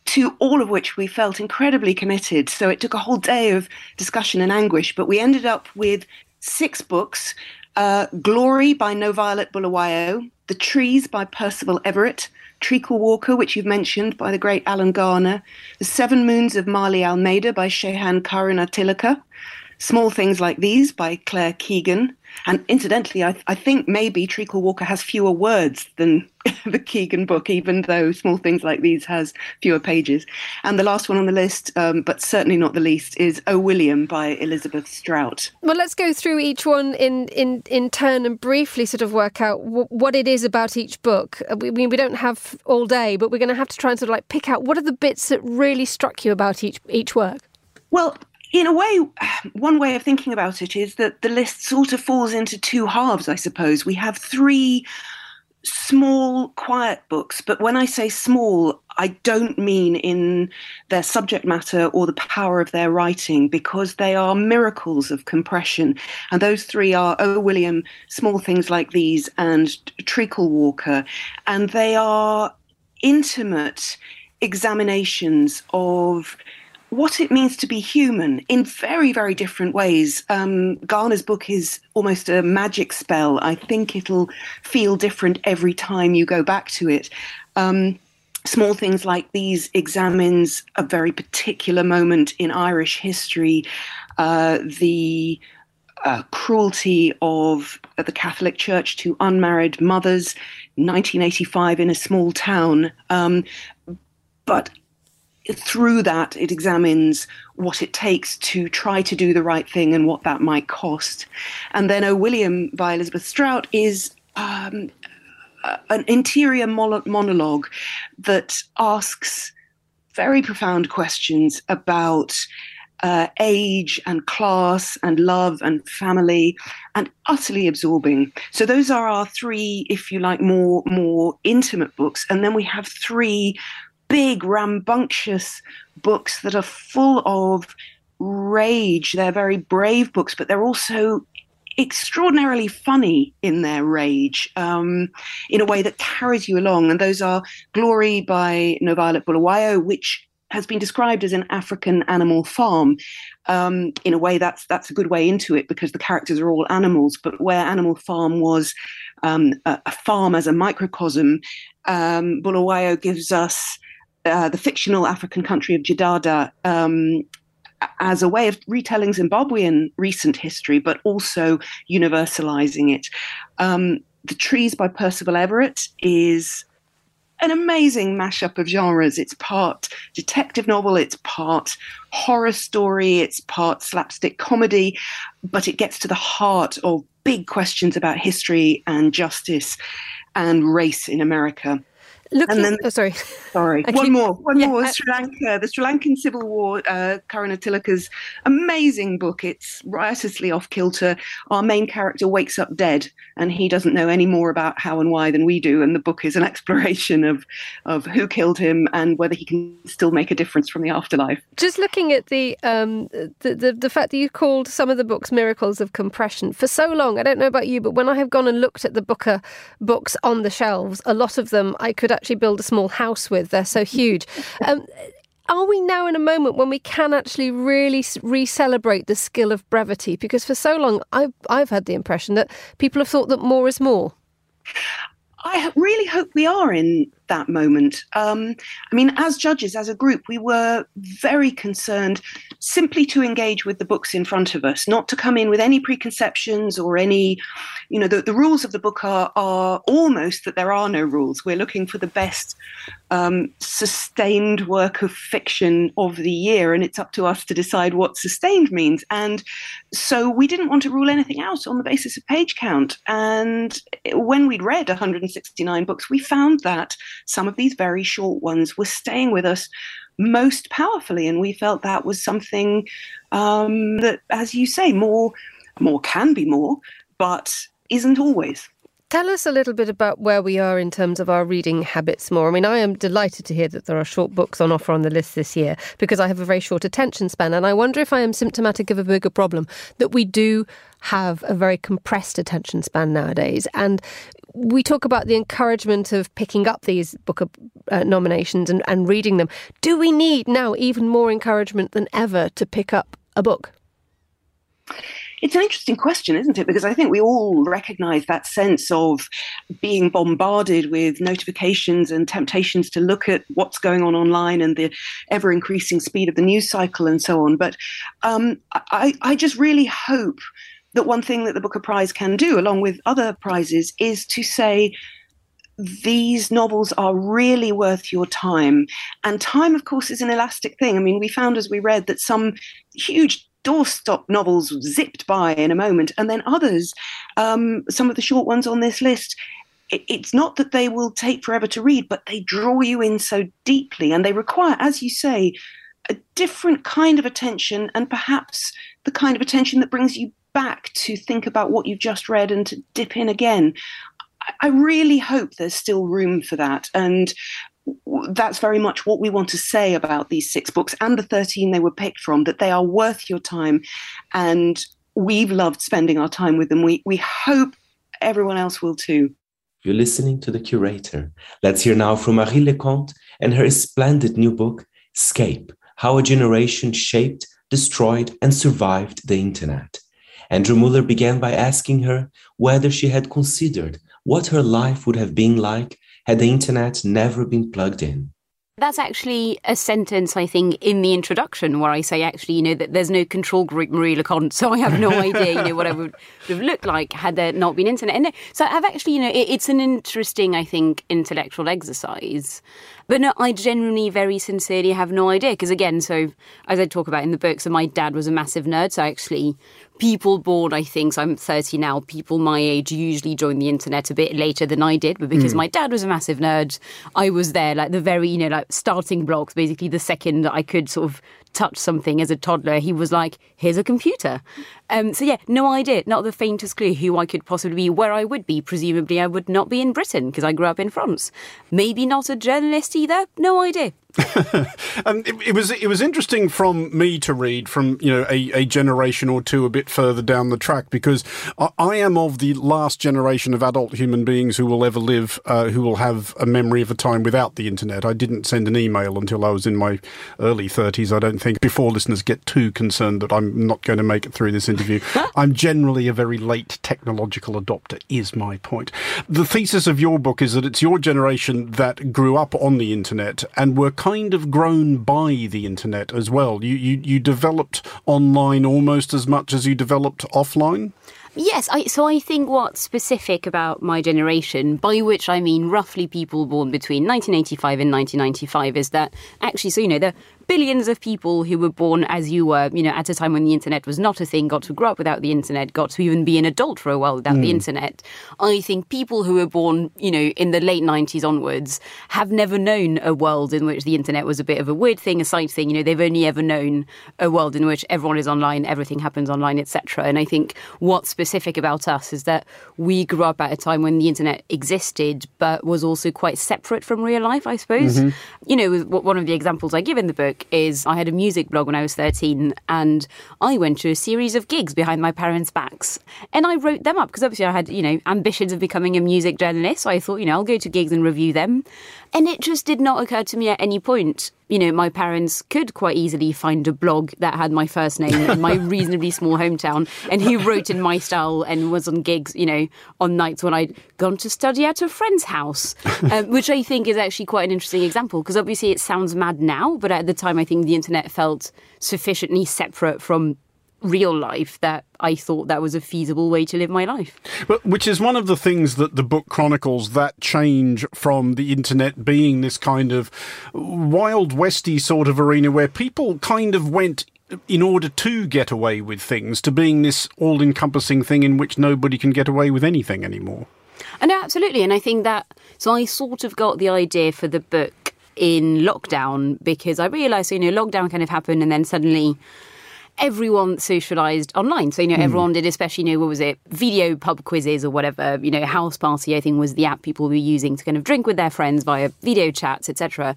to all of which we felt incredibly committed. So it took a whole day of discussion and anguish, but we ended up with six books uh, Glory by NoViolet Bulawayo, The Trees by Percival Everett, Treacle Walker, which you've mentioned, by the great Alan Garner, The Seven Moons of Maali Almeida by Shehan Karunatilaka, Small Things Like These by Claire Keegan, and incidentally, I, I think maybe Treacle Walker has fewer words than (laughs) the Keegan book, even though Small Things Like These has fewer pages. And the last one on the list, um, but certainly not the least, is O William by Elizabeth Strout. Well, let's go through each one in, in, in turn and briefly sort of work out w- what it is about each book. Uh, we, we don't have all day, but we're going to have to try and sort of like pick out what are the bits that really struck you about each each work. Well, in a way, (sighs) one way of thinking about it is that the list sort of falls into two halves, I suppose. We have three small, quiet books, but when I say small, I don't mean in their subject matter or the power of their writing, because they are miracles of compression. And those three are O. William, Small Things Like These, and Treacle Walker. And they are intimate examinations of what it means to be human in very, very different ways. Um, Garner's book is almost a magic spell. I think it'll feel different every time you go back to it. Um, small things like these examines a very particular moment in Irish history, uh, the uh, cruelty of the Catholic Church to unmarried mothers, 1985 in a small town. Um, but through that, it examines what it takes to try to do the right thing and what that might cost. And then O. William by Elizabeth Strout is um, an interior monologue that asks very profound questions about uh, age and class and love and family and utterly absorbing. So those are our three, if you like, more more intimate books. And then we have three big, rambunctious books that are full of rage. They're very brave books, but they're also extraordinarily funny in their rage um, in a way that carries you along. And those are Glory by No Bulawayo, which has been described as an African animal farm. Um, in a way, that's that's a good way into it because the characters are all animals. But where Animal Farm was um, a, a, farm as a microcosm, um, Bulawayo gives us uh, the fictional African country of Jidada um, as a way of retelling Zimbabwean recent history, but also universalizing it. Um, the Trees by Percival Everett is an amazing mashup of genres. It's part detective novel, it's part horror story, it's part slapstick comedy, but it gets to the heart of big questions about history and justice and race in America. Looking, and then, oh, sorry, sorry. (laughs) I one keep, more, one yeah, more. Sri Lanka, the Sri Lankan Civil War. Uh, Karunatilaka's amazing book. It's riotously off kilter. Our main character wakes up dead, and he doesn't know any more about how and why than we do. And the book is an (laughs) exploration of of who killed him and whether he can still make a difference from the afterlife. Just looking at the um, the, the the fact that you called some of the books miracles of compression for so long. I don't know about you, but when I have gone and looked at the Booker books on the shelves, a lot of them I could actually build a small house with. They're so huge. Um, are we now in a moment when we can actually really re-celebrate the skill of brevity? Because for so long, I've, I've had the impression that people have thought that more is more. I really hope we are in that moment. Um, I mean, as judges, as a group, we were very concerned simply to engage with the books in front of us, not to come in with any preconceptions or any, you know, the, the rules of the book are, are almost that there are no rules. We're looking for the best um, sustained work of fiction of the year, and it's up to us to decide what sustained means. And so we didn't want to rule anything out on the basis of page count. And when we'd read 169 books, we found that some of these very short ones were staying with us most powerfully, and we felt that was something um, that, as you say, more more can be more, but isn't always. Tell us a little bit about where we are in terms of our reading habits more. I mean, I am delighted to hear that there are short books on offer on the list this year because I have a very short attention span. And I wonder if I am symptomatic of a bigger problem that we do have a very compressed attention span nowadays. And we talk about the encouragement of picking up these book uh, nominations and, and reading them. Do we need now even more encouragement than ever to pick up a book? It's an interesting question, isn't it? Because I think we all recognize that sense of being bombarded with notifications and temptations to look at what's going on online and the ever increasing speed of the news cycle and so on. But um, I, I just really hope that one thing that the Booker Prize can do, along with other prizes, is to say, these novels are really worth your time. And time, of course, is an elastic thing. I mean, we found as we read that some huge doorstop novels zipped by in a moment, and then others, um, some of the short ones on this list, it, it's not that they will take forever to read, but they draw you in so deeply, and they require, as you say, a different kind of attention, and perhaps the kind of attention that brings you back to think about what you've just read and to dip in again. I really hope there's still room for that. And that's very much what we want to say about these six books and the 13 they were picked from that they are worth your time. And we've loved spending our time with them. We we hope everyone else will too. You're listening to the curator. Let's hear now from Marie Le Conte and her splendid new book Escape how a generation shaped destroyed and survived the internet. Andrew Mueller began by asking her whether she had considered what her life would have been like had the internet never been plugged in. That's actually a sentence, I think, in the introduction where I say, actually, you know, that there's no control group Marie Le Conte, (laughs) so I have no idea, you know, what I would have looked like had there not been internet. And so I've actually, you know, it, it's an interesting, I think, intellectual exercise. But no, I genuinely, very sincerely have no idea. Because again, so as I talk about in the book, so my dad was a massive nerd. So actually people born, I think, so I'm 30 now, people my age usually join the internet a bit later than I did, but because mm. my dad was a massive nerd, I was there, like the very, you know, like starting blocks, basically the second I could sort of touch something as a toddler, he was like, here's a computer. Um, so yeah, no idea, not the faintest clue who I could possibly be, where I would be. Presumably, I would not be in Britain because I grew up in France. Maybe not a journalist either. No idea. And (laughs) it, it, was it was interesting from me to read from you know a, a generation or two a bit further down the track because I, I am of the last generation of adult human beings who will ever live uh, who will have a memory of a time without the internet. I didn't send an email until I was in my early thirties. I don't think before listeners get too concerned that I'm not going to make it through this interview. (laughs) I'm generally a very late technological adopter. Is my point. The thesis of your book is that it's your generation that grew up on the internet and were kind of grown by the internet as well. You, you, you developed online almost as much as you developed offline? Yes, I, so I think what's specific about my generation, by which I mean roughly people born between 1985 and 1995, is that actually, so you know, the billions of people who were born as you were, you know, at a time when the internet was not a thing, got to grow up without the internet, got to even be an adult for a while without mm. the hmm. internet. I think people who were born, you know, in the late 90s onwards have never known a world in which the internet was a bit of a weird thing, a side thing. You know, they've only ever known a world in which everyone is online, everything happens online, etc. And I think what's specific about us is that we grew up at a time when the internet existed, but was also quite separate from real life, I suppose. Mm-hmm. You know, one of the examples I give in the book is I had a music blog when I was 13 and I went to a series of gigs behind my parents' backs and I wrote them up because obviously I had, you know, ambitions of becoming a music journalist. So I thought, you know, I'll go to gigs and review them. And it just did not occur to me at any point. You know, my parents could quite easily find a blog that had my first name in my (laughs) reasonably small hometown and who wrote in my style and was on gigs, you know, on nights when I'd gone to study at a friend's house, um, (laughs) which I think is actually quite an interesting example because obviously it sounds mad now, but at the time I think the internet felt sufficiently separate from real life that I thought that was a feasible way to live my life. But which is one of the things that the book chronicles that change from the internet being this kind of wild westy sort of arena where people kind of went in order to get away with things to being this all encompassing thing in which nobody can get away with anything anymore. Uh, and absolutely, and I think that so I sort of got the idea for the book in lockdown because I realised, you know, lockdown kind of happened and then suddenly everyone socialized online. So, you know, Hmm. everyone did, especially, you know, what was it? Video pub quizzes or whatever. You know, House Party, I think, was the app people were using to kind of drink with their friends via video chats, etc.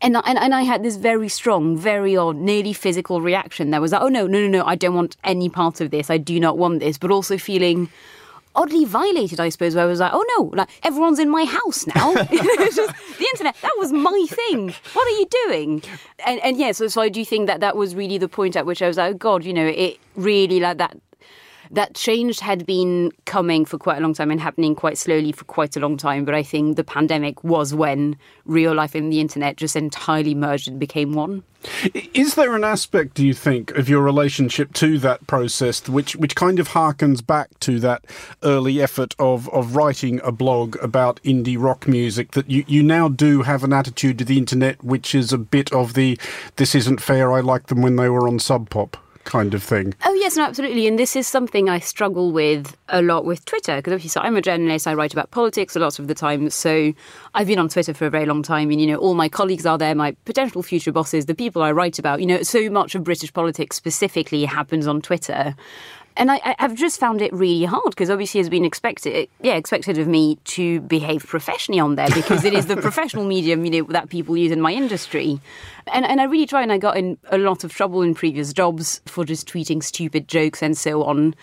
And, I- and, and I had this very strong, very odd, nearly physical reaction that was like, oh, no, no, no, no, I don't want any part of this. I do not want this. But also feeling oddly violated, I suppose, where I was like, oh no, like everyone's in my house now. (laughs) (laughs) Just, the internet, that was my thing. What are you doing? And, and yeah, so, so I do think that that was really the point at which I was like, oh God, you know, it really like that. That change had been coming for quite a long time and happening quite slowly for quite a long time. But I think the pandemic was when real life and the internet just entirely merged and became one. Is there an aspect, do you think, of your relationship to that process which which kind of harkens back to that early effort of, of writing a blog about indie rock music that you, you now do have an attitude to the internet which is a bit of the this isn't fair, I like them when they were on Sub Pop kind of thing? Oh yes, no, absolutely. And this is something I struggle with a lot with Twitter because obviously, so I'm a journalist. I write about politics a lot of the time. So I've been on Twitter for a very long time, and you know, all my colleagues are there, my potential future bosses, the people I write about. You know, so much of British politics specifically happens on Twitter. And I, I've just found it really hard because obviously it's been expected, yeah, expected of me to behave professionally on there because it is the (laughs) professional medium, you know, that people use in my industry. And and I really try, and I got in a lot of trouble in previous jobs for just tweeting stupid jokes and so on.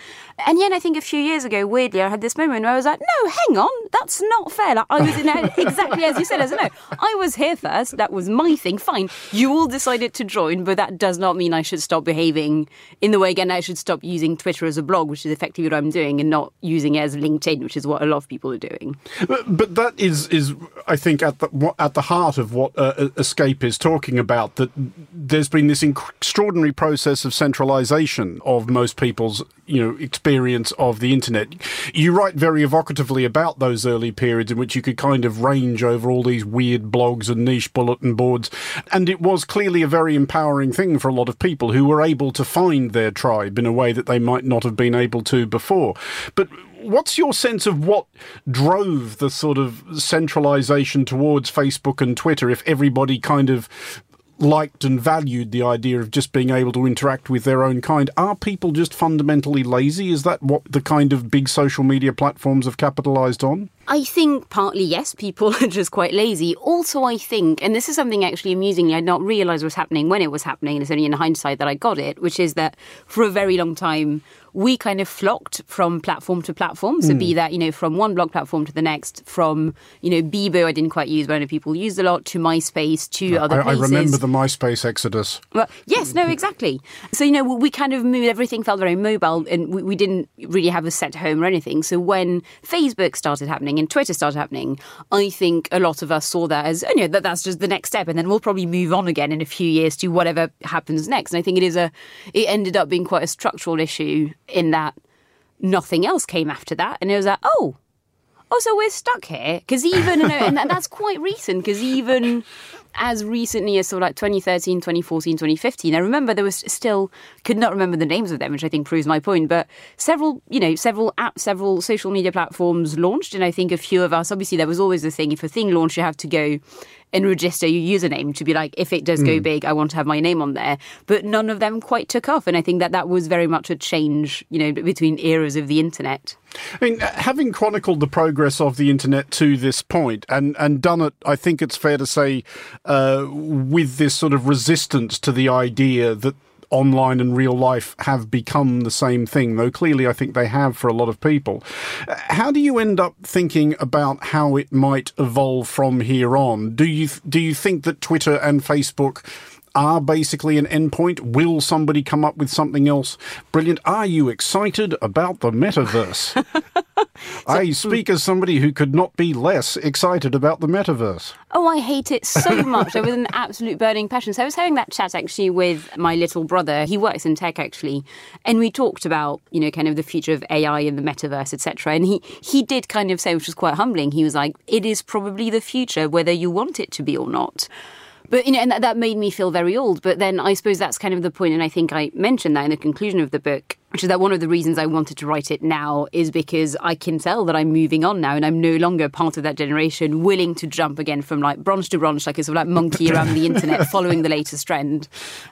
And yet, I think a few years ago, weirdly, I had this moment where I was like, "No, hang on, that's not fair." Like, I was in a, (laughs) exactly as you said. As I know, I was here first. That was my thing. Fine, you all decided to join, but that does not mean I should stop behaving in the way again. I should stop using Twitter as a blog, which is effectively what I'm doing, and not using it as LinkedIn, which is what a lot of people are doing. But, but that is is I think at the at the heart of what uh, Escape is talking about. That there's been this inc- extraordinary process of centralisation of most people's you know experience of the internet. You write very evocatively about those early periods in which you could kind of range over all these weird blogs and niche bulletin boards, and it was clearly a very empowering thing for a lot of people who were able to find their tribe in a way that they might not have been able to before. But what's your sense of what drove the sort of centralization towards Facebook and Twitter if everybody kind of liked and valued the idea of just being able to interact with their own kind are people just fundamentally lazy is that what the kind of big social media platforms have capitalized on I think partly yes, people (laughs) are just quite lazy. Also, I think, and this is something actually amusingly I did not realise was happening when it was happening, and it's only in hindsight that I got it, which is that for a very long time we kind of flocked from platform to platform. So Hmm. be that, you know, from one blog platform to the next, from, you know, Bebo I didn't quite use, but I know people used a lot, to MySpace, to other I, I remember the MySpace exodus Well, yes, no, exactly. So, you know, we kind of moved, everything felt very mobile and we, we didn't really have a set home or anything. So, when Facebook started happening and Twitter started happening, I think a lot of us saw that as, oh, you know, that, that's just the next step. And then we'll probably move on again in a few years to whatever happens next. And I think it is a, it ended up being quite a structural issue in that nothing else came after that. And it was like, oh, oh, so we're stuck here because even and that's quite recent because even as recently as sort of like 2013 2014 2015 i remember there was still could not remember the names of them which i think proves my point but several you know several apps several social media platforms launched and i think a few of us obviously there was always the thing if a thing launched you have to go and register your username to be like if it does go Mm. big i want to have my name on there. But none of them quite took off. And i think that that was very much a change you know between eras of the internet. I mean, uh, having chronicled the progress of the internet to this point, and and done it, I think it's fair to say, uh, with this sort of resistance to the idea that online and real life have become the same thing, though clearly I think they have for a lot of people. Uh, How do you end up thinking about how it might evolve from here on? Do you do you think that Twitter and Facebook are basically an endpoint? Will somebody come up with something else brilliant? Are you excited about the metaverse? (laughs) I speak as somebody who could not be less excited about the metaverse. Oh, I hate it so (laughs) much. I was an absolute burning passion. So I was having that chat actually with my little brother. He works in tech actually, and we talked about you know kind of the future of AI and the metaverse, etc. And he he did kind of say, which was quite humbling. He was like, "It is probably the future, whether you want it to be or not." But you know, and that, that made me feel very old. But then I suppose that's kind of the point, and I think I mentioned that in the conclusion of the book, which is that one of the reasons I wanted to write it now is because I can tell that I'm moving on now, and I'm no longer part of that generation, willing to jump again from like branch to branch, like a sort of like monkey around the internet, (laughs) following the latest trend.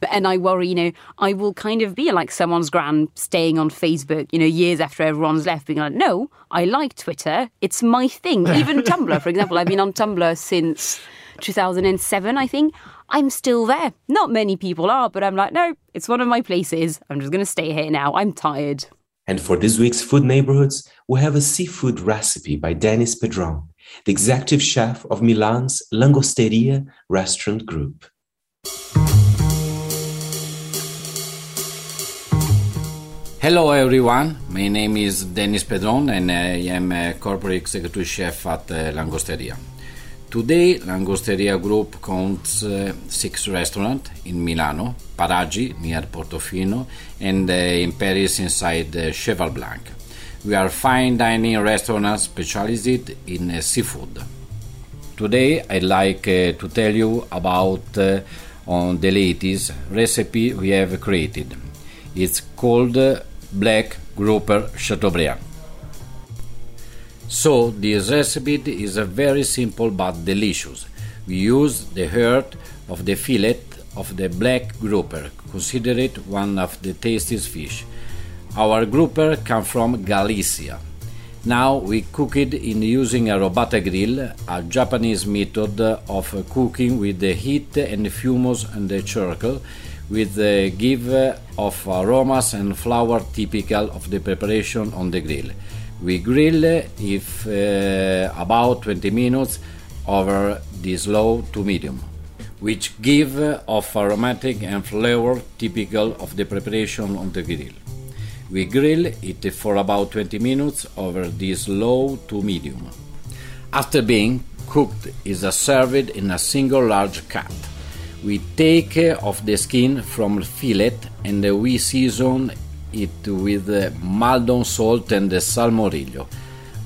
And I worry, you know, I will kind of be like someone's grand staying on Facebook, you know, years after everyone's left, being like, no, I like Twitter, it's my thing. Even (laughs) Tumblr, for example, I've been on Tumblr since 2007, I think. I'm still there. Not many people are, but I'm like, no, it's one of my places. I'm just going to stay here now. I'm tired. And for this week's Food Neighborhoods, we have a seafood recipe by Dennis Pedron, the executive chef of Milan's Langosteria restaurant group. Hello everyone, my name is Dennis Pedron and I am a corporate executive chef at uh, Langosteria. Today, Langosteria Group counts uh, six restaurants in Milano, Paraggi near Portofino, and uh, in Paris inside uh, Cheval Blanc. We are fine dining restaurants specialized in uh, seafood. Today, I'd like uh, to tell you about uh, on the latest recipe we have created. It's called Black Grouper Chateaubriand. So this recipe is a very simple but delicious. We use the heart of the fillet of the black grouper, considered one of the tastiest fish. Our grouper come from Galicia. Now we cook it in using a robata grill, a Japanese method of cooking with the heat and fumes and the charcoal, with the give of aromas and flavor typical of the preparation on the grill. We grill if uh, about 20 minutes over this low to medium, which give of aromatic and flavor typical of the preparation on the grill. We grill it for about 20 minutes over this low to medium. After being cooked, is served in a single large cut. We take off the skin from fillet and we season it with Maldon salt and salmorillo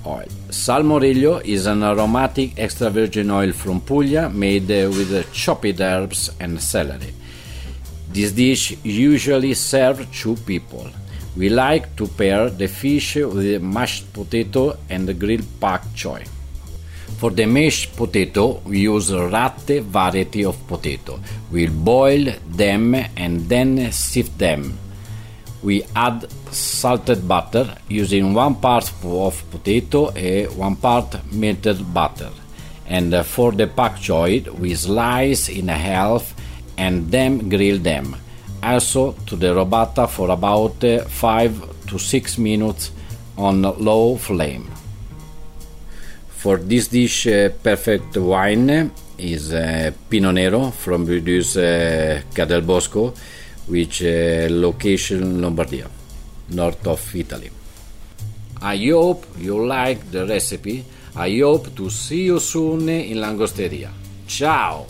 oil. Salmorillo is an aromatic extra virgin oil from Puglia made uh, with chopped herbs and celery. This dish usually serves two people. We like to pair the fish with mashed potato and grilled pak choy. For the mashed potato, we use latte variety of potato. We'll boil them and then sift them we add salted butter using one part of potato and one part melted butter. And for the pak choy, we slice in half and then grill them. Also to the robata for about 5 to 6 minutes on low flame. For this dish, uh, perfect wine is uh, Pinot Nero from produce uh, Ca' del Bosco which uh, location Lombardia, north of Italy. I hope you like the recipe. I hope to see you soon in Langosteria. Ciao!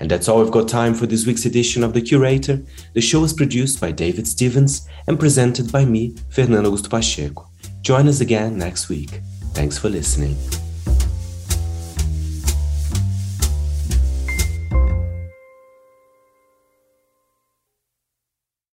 And that's all we've got time for this week's edition of The Curator. The show is produced by David Stevens and presented by me, Fernando Augusto Pacheco. Join us again next week. Thanks for listening.